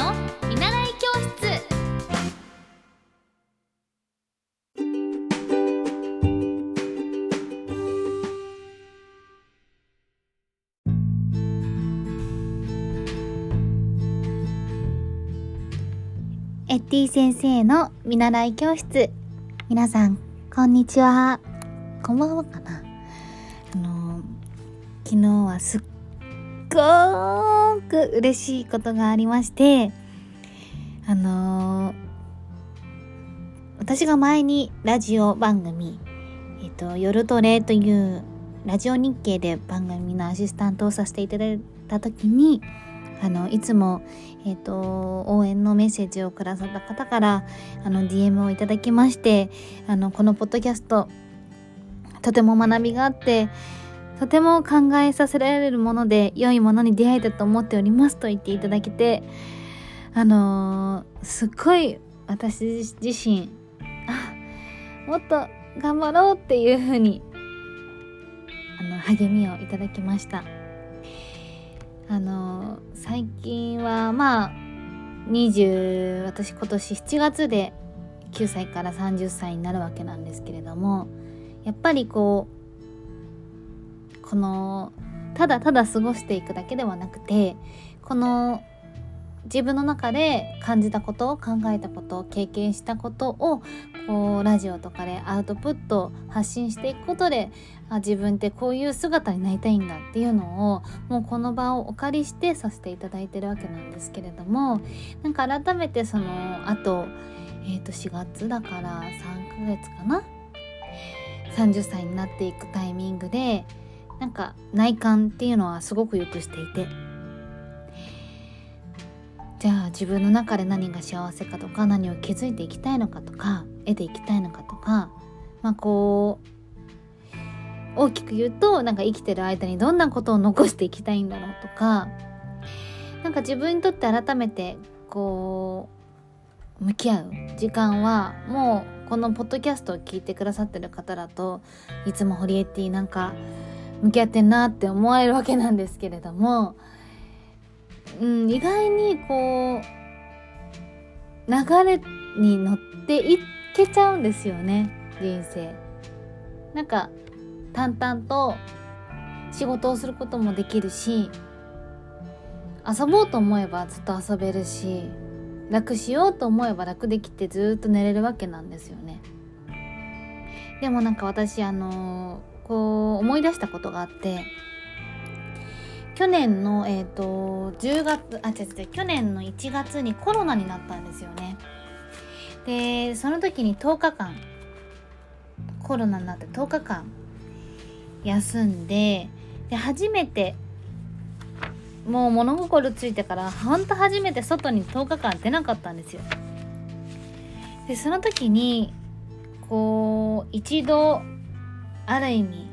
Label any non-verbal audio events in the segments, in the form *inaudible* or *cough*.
の見習い教室。エッティ先生の見習い教室。皆さんこんにちは。こんばんはかな。あの昨日はすっごく嬉しいことがありましてあの私が前にラジオ番組えっと夜トレというラジオ日経で番組のアシスタントをさせていただいた時にあのいつも、えっと応援のメッセージをくださった方からあの DM をいただきましてあのこのポッドキャストとても学びがあってとても考えさせられるもので良いものに出会えたと思っておりますと言っていただけてあのーすっごい私自身あもっと頑張ろうっていう風にあの励みをいただきました。あのー最近はまあ20私今年7月で9歳から30歳になるわけなんですけれどもやっぱりこうこのただただ過ごしていくだけではなくてこの自分の中で感じたこと考えたこと経験したことをこうラジオとかでアウトプット発信していくことであ自分ってこういう姿になりたいんだっていうのをもうこの場をお借りしてさせていただいてるわけなんですけれどもなんか改めてそのあと,、えー、と4月だから3ヶ月かな？30歳になっていくタイミングでなんか内観っていうのはすごくよくしていて。じゃあ自分の中で何が幸せかとか何を築いていきたいのかとか得ていきたいのかとかまあこう大きく言うとなんか生きてる間にどんなことを残していきたいんだろうとかなんか自分にとって改めてこう向き合う時間はもうこのポッドキャストを聞いてくださってる方だといつもホリエティなんか向き合ってんなって思われるわけなんですけれども、うん、意外にこう流れに乗っていけちゃうんですよね人生。なんか淡々と仕事をすることもできるし遊ぼうと思えばずっと遊べるし楽しようと思えば楽できてずっと寝れるわけなんですよね。でもなんか私あのこう思い出したことがあって去年のえっ、と10月あ違う違う去年の1月にコロナになったんですよね。でその時に10日間コロナになって10日間休んでで初めてもう物心ついてからほんと初めて外に10日間出なかったんですよ。でその時にこう一度ある意味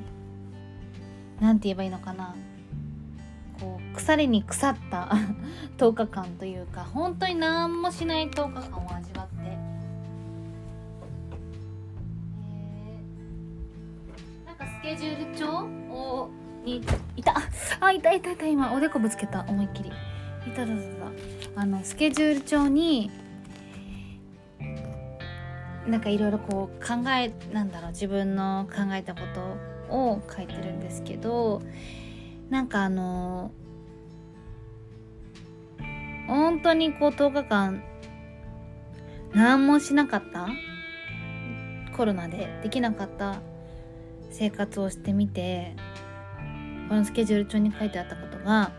なんて言えばいいのかな。こう腐りに腐った10日間というか本当に何もしない10日間を味わって、えーなんかスケジュール帳をにいたあいたいたいた今おでこぶつけた。思いっきり。いただだだあのスケジュール帳になんかいろいろこう考えなんだろう自分の考えたことを書いてるんですけどなんかあの本当にこう10日間何もしなかったコロナでできなかった生活をしてみてこのスケジュール帳に書いてあったことが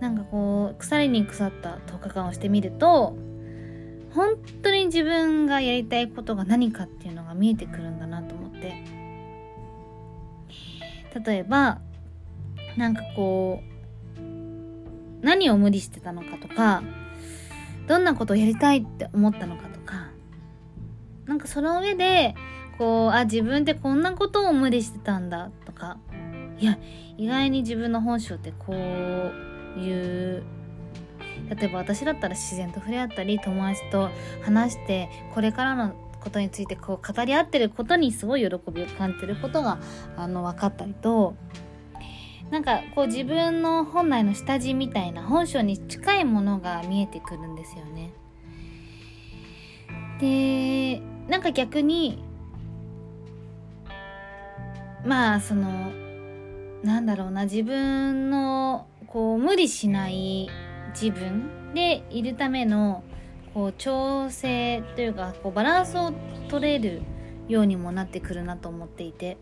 なんかこう腐りに腐った10日間をしてみると本当に自分がやりたいことが何かっていうのが見えてくるんだなと思って。例えばなんかこう何を無理してたのかとかどんなことをやりたいって思ったのかとかなんかその上でこうあ自分ってこんなことを無理してたんだとかいや意外に自分の本性ってこういう例えば私だったら自然と触れ合ったり友達と話してこれからのことについてこう語り合ってることにすごい喜びを感じてることがあの分かったりとなんかこう自分の本来の下地みたいな本性に近いものが見えてくるんですよね。でなんか逆にまあそのなんだろうな自分のこう無理しない自分でいるためのこう調整というかこうバランスを取れるようにもなってくるなと思っていて。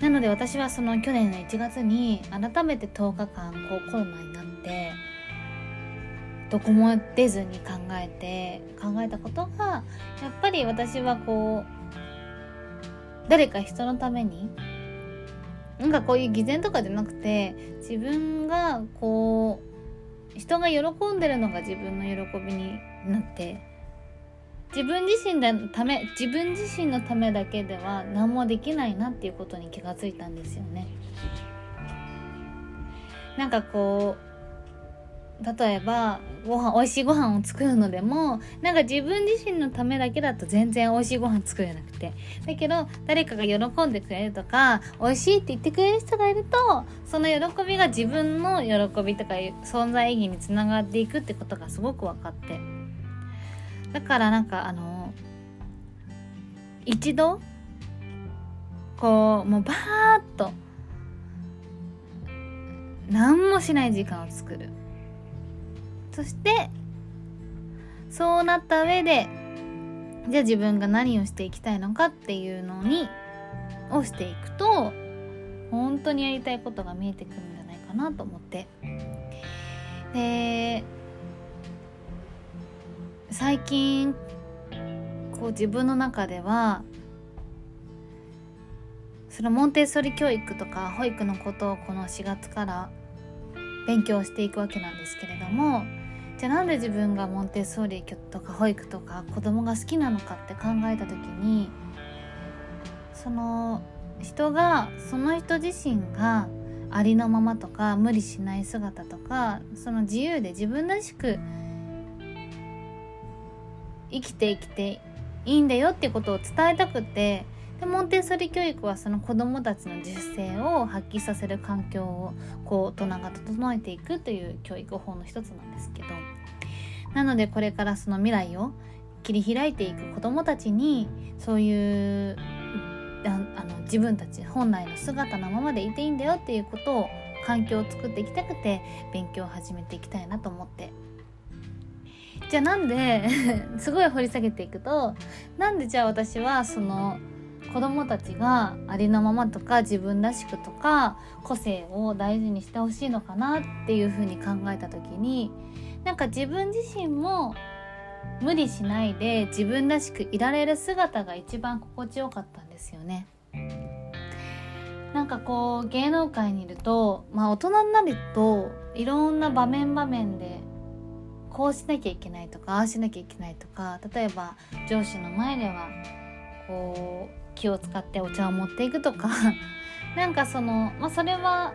なので私はその去年の1月に改めて10日間こうコロナになってどこも出ずに考えて考えたことがやっぱり私はこう誰か人のためになんかこういう偽善とかじゃなくて自分がこう人が喜んでるのが自分の喜びになって自分自身のため自分自身のためだけでは何もできないなっていうことに気がついたんですよね。なんかこう例えばご飯美味しいご飯を作るのでもなんか自分自身のためだけだと全然美味しいご飯作れなくて。だけど誰かが喜んでくれるとか美味しいって言ってくれる人がいるとその喜びが自分の喜びとか存在意義につながっていくってことがすごく分かって。だからなんかあの一度こうもうバーッと何もしない時間を作る。そしてそうなった上でじゃあ自分が何をしていきたいのかっていうのにをしていくと本当にやりたいことが見えてくるんじゃないかなと思って。で最近こう自分の中ではそのモンテッソリ教育とか保育のことをこの4月から勉強していくわけなんですけれどもじゃあなんで自分がモンテッソーリとか保育とか子供が好きなのかって考えた時にその人がその人自身がありのままとか無理しない姿とかその自由で自分らしく生きて生きていいんだよってことを伝えたくてでモンテッソリ教育はその子どもたちの自主性を発揮させる環境をこう大人が整えていくという教育法の一つなんですけどなのでこれからその未来を切り開いていく子どもたちにそういうあの自分たち本来の姿のままでいていいんだよっていうことを環境を作っていきたくて勉強を始めていきたいなと思って。じゃあなんですごい掘り下げていくとなんでじゃあ私はその子供たちがありのままとか自分らしくとか個性を大事にしてほしいのかなっていうふうに考えた時になんか自分自身も無理しないで自分らしくいられる姿が一番心地よかったんですよね。なんかこう芸能界にいるとまあ大人になるといろんな場面場面でこうしなきゃいけないとかああしなきゃいけないとか例えば上司の前ではこう気を使ってお茶を持っていくとか *laughs* なんかその、まあ、それは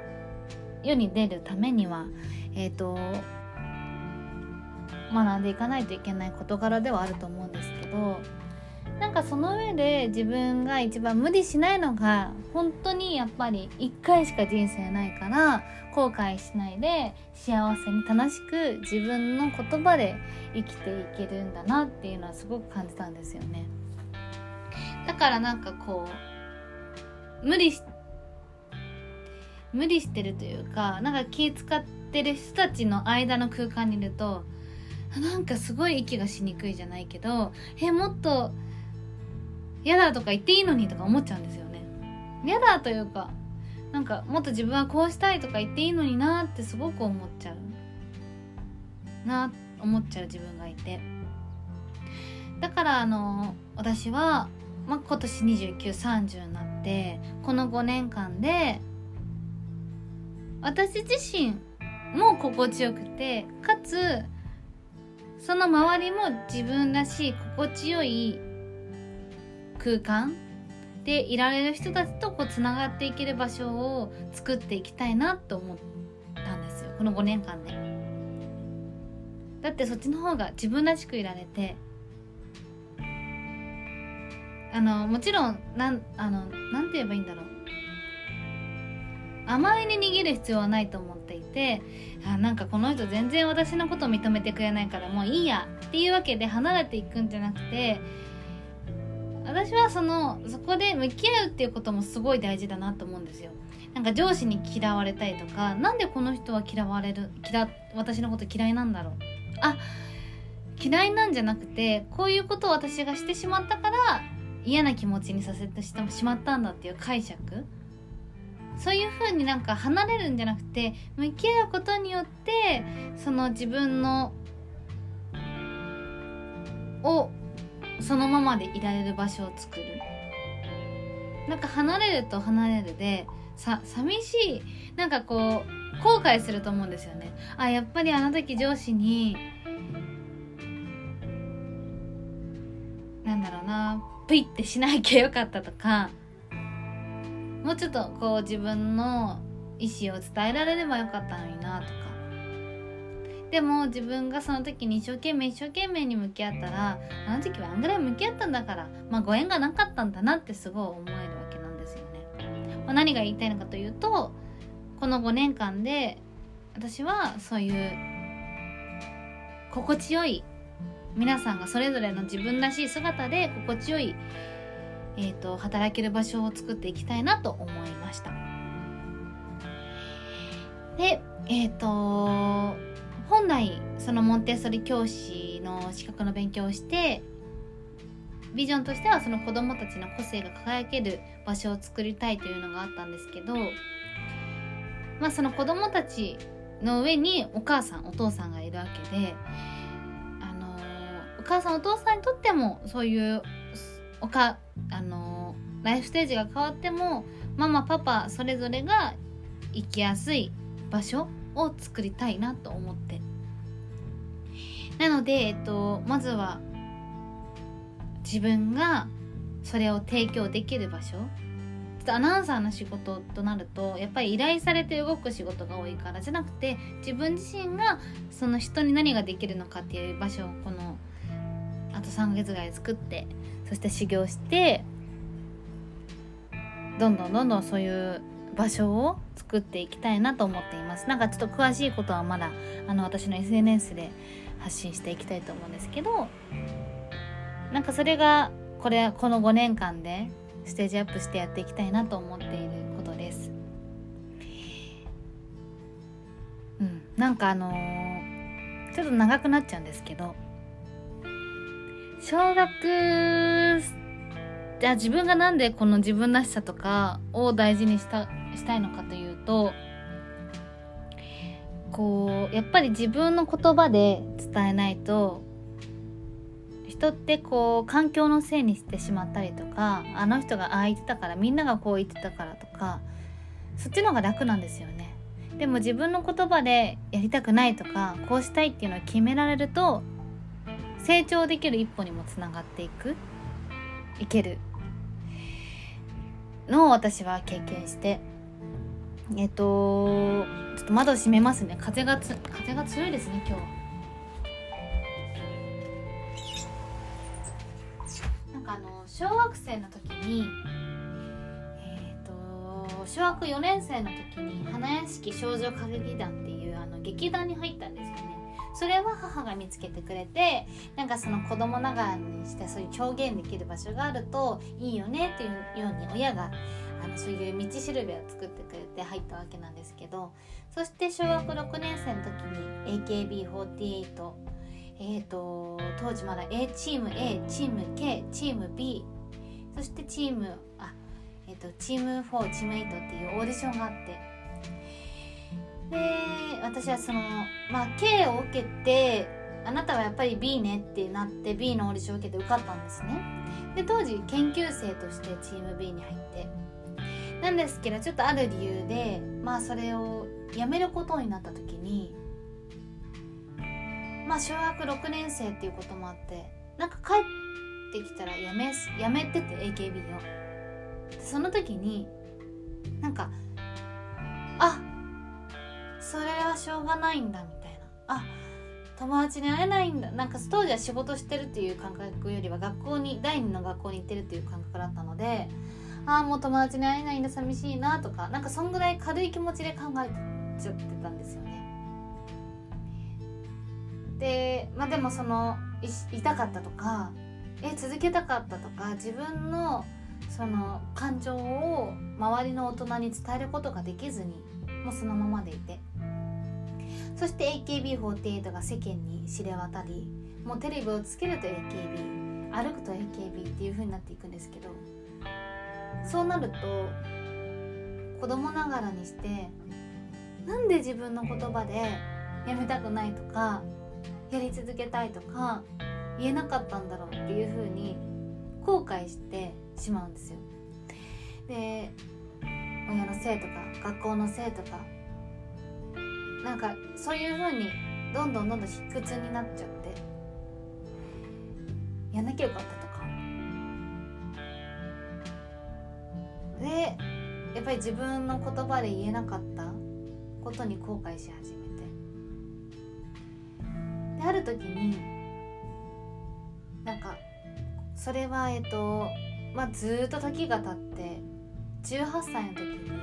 世に出るためにはえっ、ー、と学んでいかないといけない事柄ではあると思うんですけどなんかその上で自分が一番無理しないのが本当にやっぱり一回しか人生ないから後悔しないで幸せに楽しく自分の言葉で生きていけるんだなっていうのはすごく感じたんですよね。だからなんかこう無理し無理してるというかなんか気使ってる人たちの間の空間にいるとなんかすごい息がしにくいじゃないけどえもっと嫌だとか言っていいのにとか思っちゃうんですよね。嫌だというかなんかもっと自分はこうしたいとか言っていいのになってすごく思っちゃう。な思っちゃう自分がいて。だからあの私はまあ、今年2930になってこの5年間で私自身も心地よくてかつその周りも自分らしい心地よい空間でいられる人たちとこうつながっていける場所を作っていきたいなと思ったんですよこの5年間で。だってそっちの方が自分らしくいられてあのもちろんなんあのなんて言えばいいんだろう甘えに逃げる必要はないと思っていてあなんかこの人全然私のこと認めてくれないからもういいやっていうわけで離れていくんじゃなくて私はそのそこで向き合うっていうこともすごい大事だなと思うんですよ。なんか上司に嫌われたりとか何でこの人は嫌われる嫌私のこと嫌いなんだろうあ嫌いなんじゃなくてこういうことを私がしてしまったから嫌な気持ちにさせてしまったんだっていう解釈？そういう風になんか離れるんじゃなくて向き合うことによってその自分のをそのままでいられる場所を作る。なんか離れると離れるでさ寂しい。なんかこう後悔すると思うんですよね。あやっぱりあの時上司にプイってしなきゃよかったとかもうちょっとこう自分の意思を伝えられればよかったのになとかでも自分がその時に一生懸命一生懸命に向き合ったらあの時はあんぐらい向き合ったんだからまあご縁がなかったんだなってすごい思えるわけなんですよね。まあ、何が言いたいのかというとこの5年間で私はそういう心地よい皆さんがそれぞれの自分らしい姿で心地よいえーと、働ける場所を作っていきたいなと思いました。でえっ、ー、と本来そのモンテッソリ教師の資格の勉強をしてビジョンとしてはその子どもたちの個性が輝ける場所を作りたいというのがあったんですけどまあその子どもたちの上にお母さんお父さんがいるわけでお母さんお父さんにとってもそういうおかあのライフステージが変わってもママパパそれぞれが生きやすい場所を作りたいなと思って。なので、えっと、まずは自分がそれを提供できる場所。ちょっとアナウンサーの仕事となるとやっぱり依頼されて動く仕事が多いからじゃなくて自分自身がその人に何ができるのかっていう場所をこのと3ヶ月ぐらい作ってそして修行してどんどんどんどんそういう場所を作っていきたいなと思っています。なんかちょっと詳しいことはまだあの私の SNS で発信していきたいと思うんですけどなんかそれがこれこの5年間でステージアップしてやっていきたいなと思っていることです。うん。なんかあのー、ちょっと長くなっちゃうんですけど小学じゃあ自分がなんでこの自分らしさとかを大事にしたしたいのかというとこうやっぱり自分の言葉で伝えないと人ってこう環境のせいにしてしまったりとかあの人がああ言ってたからみんながこう言ってたからとかそっちの方が楽なんですよね。でも自分の言葉でやりたくないとかこうしたいっていうのを決められると成長できる一歩にもつながっていくいけるのを私は経験してえっとちょっと窓閉めますね。風がつ風が強いですね今日は。なんかあの小学生の時にえっ、と小学4年生の時に花屋敷少女歌劇団っていうあの劇団に入ったんですよ。それは母が見つけてくれてなんかその子供ながらにしてそういう表現できる場所があるといいよねっていうように親があのそういう道しるべを作ってくれて入ったわけなんですけどそして小学6年生の時に AKB48 えーと、当時まだ A チーム A チーム K チーム B そしてチームあ、えーと、チーム4チーム8っていうオーディションがあってで私はそのまあ K を受けてあなたはやっぱり B ねってなって B のオーディションを受けて受かったんですね。で当時研究生としてチーム B に入って。なんですけどちょっとある理由でまあそれをやめることになった時にまあ小学6年生っていうこともあってなんか帰ってきたらやめやめてて AKB を。その時になんかあそれはしょうがないんだみたいな。あ友達に会えないんだ。なんか当時は仕事してるっていう感覚よりは学校に第二の学校に行ってるっていう感覚だったのでああもう友達に会えないんだ寂しいなとかなんかそんぐらい軽い気持ちで考えちゃってたんですよね。でまあでもその痛かったとかえ続けたかったとか自分のその感情を周りの大人に伝えることができずにもうそのままでいて。そして AKB48 が世間に知れ渡りもうテレビをつけると AKB 歩くと AKB っていう風になっていくんですけどそうなると子供ながらにしてなんで自分の言葉でやめたくないとかやり続けたいとか言えなかったんだろうっていう風に後悔してしまうんですよ。で親のせいとか学校のせいとかなんかそういう風にどんどんどんどん卑屈になっちゃって。やんなきゃよかったとか。でやっぱり自分の言葉で言えなかった。ことに後悔し始めて。である時になんかそれはえっとまあずっと時が経って18歳の時に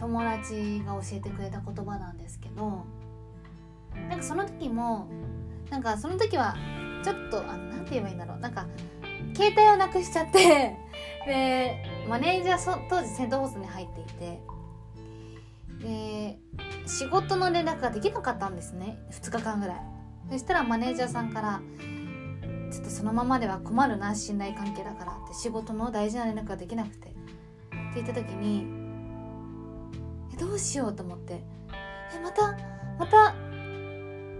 友達が教えてくれた言葉なんですけどなんかその時もなんかその時はちょっとあのなんて言えばいいんだろう。なんか携帯をなくしちゃって *laughs* でマネージャー当時セントホースに入っていてで仕事の連絡ができなかったんですね。2日間ぐらい。そしたらマネージャーさんから「ちょっとそのままでは困るな信頼関係だから」って仕事の大事な連絡ができなくて。って言った時にどうしようと思って。えまたまた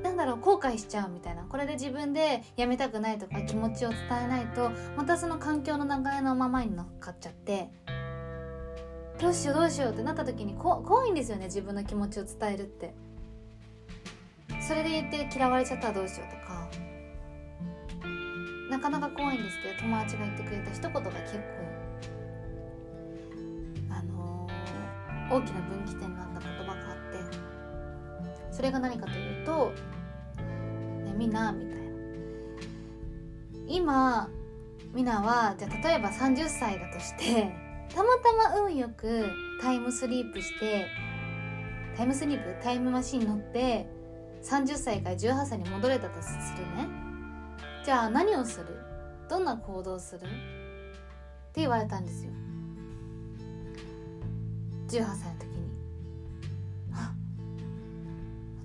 なんだろう後悔しちゃうみたいな。これで自分でやめたくないとか気持ちを伝えないとまたその環境の流れのままに乗っかっちゃって。どうしようどうしようってなった時にこ怖いんですよね自分の気持ちを伝えるって。それで言って嫌われちゃったらどうしようとか。なかなか怖いんですけど友達が言ってくれた一言が結構大きな分岐点になった言葉があってそれが何かというと「ねみな」みたいな。今みなはじゃあ例えば30歳だとしてたまたま運よくタイムスリープしてタイムスリープ？タイムマシン乗って30歳から18歳に戻れたとするね。じゃあ何をする？どんな行動する？って言われたんですよ。18歳の時に。あ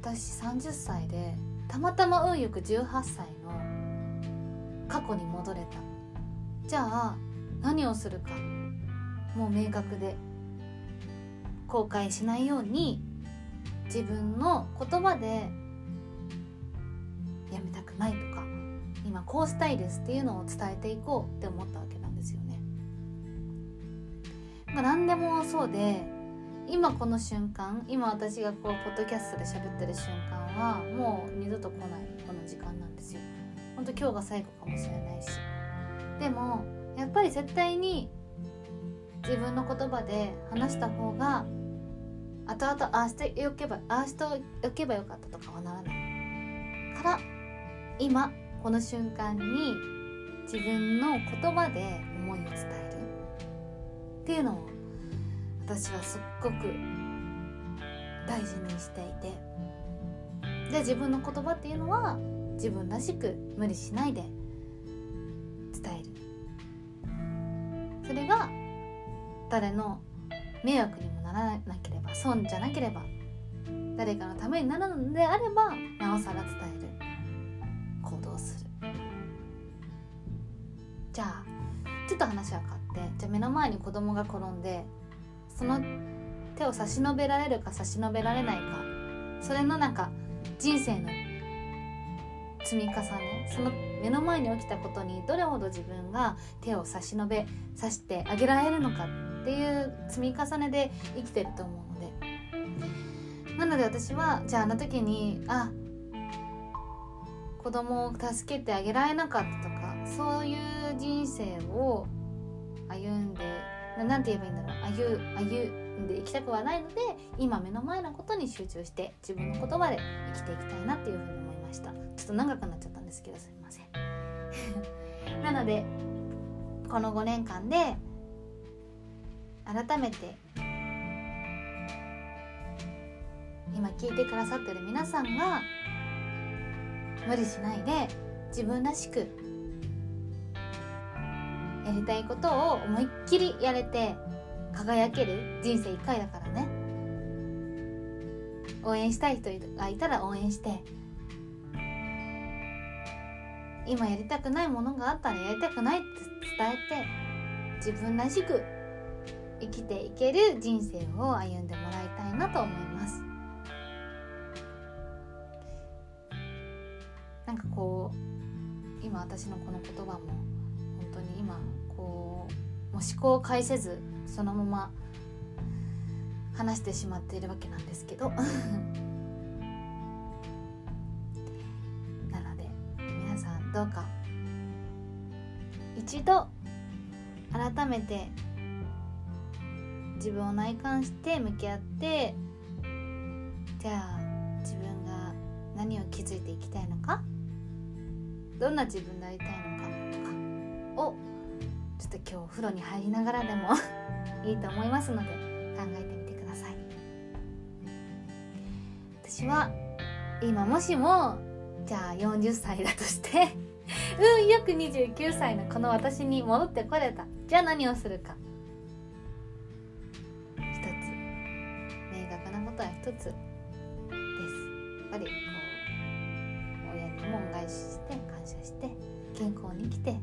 私30歳でたまたま運よく18歳の過去に戻れた。じゃあ何をするか。もう明確で。後悔しないように自分の言葉でやめたくないとか。今こうしたいですっていうのを伝えていこうって思ったわけなんですよね。まあ、何でもそうで今この瞬間今私がこうポッドキャストで喋ってる瞬間はもう二度と来ないこの時間なんですよ。ほんと今日が最後かもしれないし。でもやっぱり絶対に自分の言葉で話した方が後々ああしておけばああしておけばよかったとかはならないから今この瞬間に自分の言葉で思いを伝えるっていうのを私はすっごく大事にしていて。で自分の言葉っていうのは自分らしく無理しないで伝える。それが誰の迷惑にもならなければ損じゃなければ誰かのためになるのであればなおさら伝える。行動する。じゃあちょっと話は変わってじゃあ目の前に子供が転んでその手を差し伸べられるか差し伸べられないかそれのなんか人生の積み重ねその目の前に起きたことにどれほど自分が手を差し伸べさしてあげられるのかっていう積み重ねで生きてると思うのでなので私はじゃああの時にあ子供を助けてあげられなかったとかそういう人生を歩んで何て言えばいいんだろう。歩歩んでいきたくはないので今目の前のことに集中して自分の言葉で生きていきたいなっていうふうに思いました。ちょっと長くなっちゃったんですけどすいません。*laughs* なのでこの5年間で改めて今聞いてくださってる皆さんが無理しないで自分らしくやりたいことを思いっきりやれて輝ける人生1回だからね。応援したい人がいたら応援して。今やりたくないものがあったらやりたくないって伝えて自分らしく生きていける人生を歩んでもらいたいなと思います。なんかこう今私のこの言葉も本当に今もう思考を介せずそのまま話してしまっているわけなんですけど。*laughs* なので皆さんどうか一度改めて自分を内観して向き合ってじゃあ自分が何を気づいていきたいのかどんな自分でありたいのかとかをちょっと今日お風呂に入りながらでも *laughs* いいと思いますので考えてみてください。私は今もしもじゃあ40歳だとして *laughs* うんよく29歳のこの私に戻ってこれた。じゃあ何をするか。一つ明確なことは一つです。やっぱりこう親にも恩返しして感謝して健康に生きて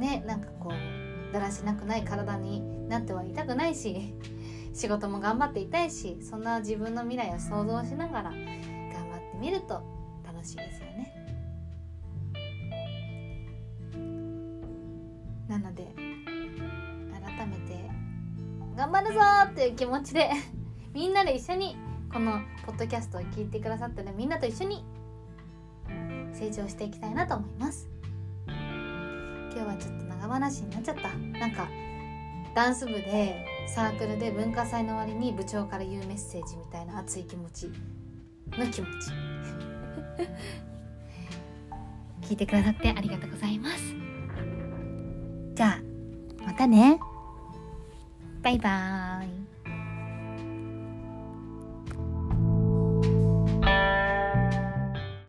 ねなんかこうだらしなくない体になってはいたくないし *laughs* 仕事も頑張っていたいしそんな自分の未来を想像しながら頑張ってみると楽しいですよね。なので改めて頑張るぞっていう気持ちで *laughs* みんなで一緒にこのポッドキャストを聞いてくださってるみんなと一緒に成長していきたいなと思います今日はちょっと長話になっちゃった。なんかダンス部でサークルで文化祭の終わりに部長から言うメッセージみたいな熱い気持ちの気持ち。*laughs* 聞いてくださってありがとうございます。じゃあまたね。バイバーイ。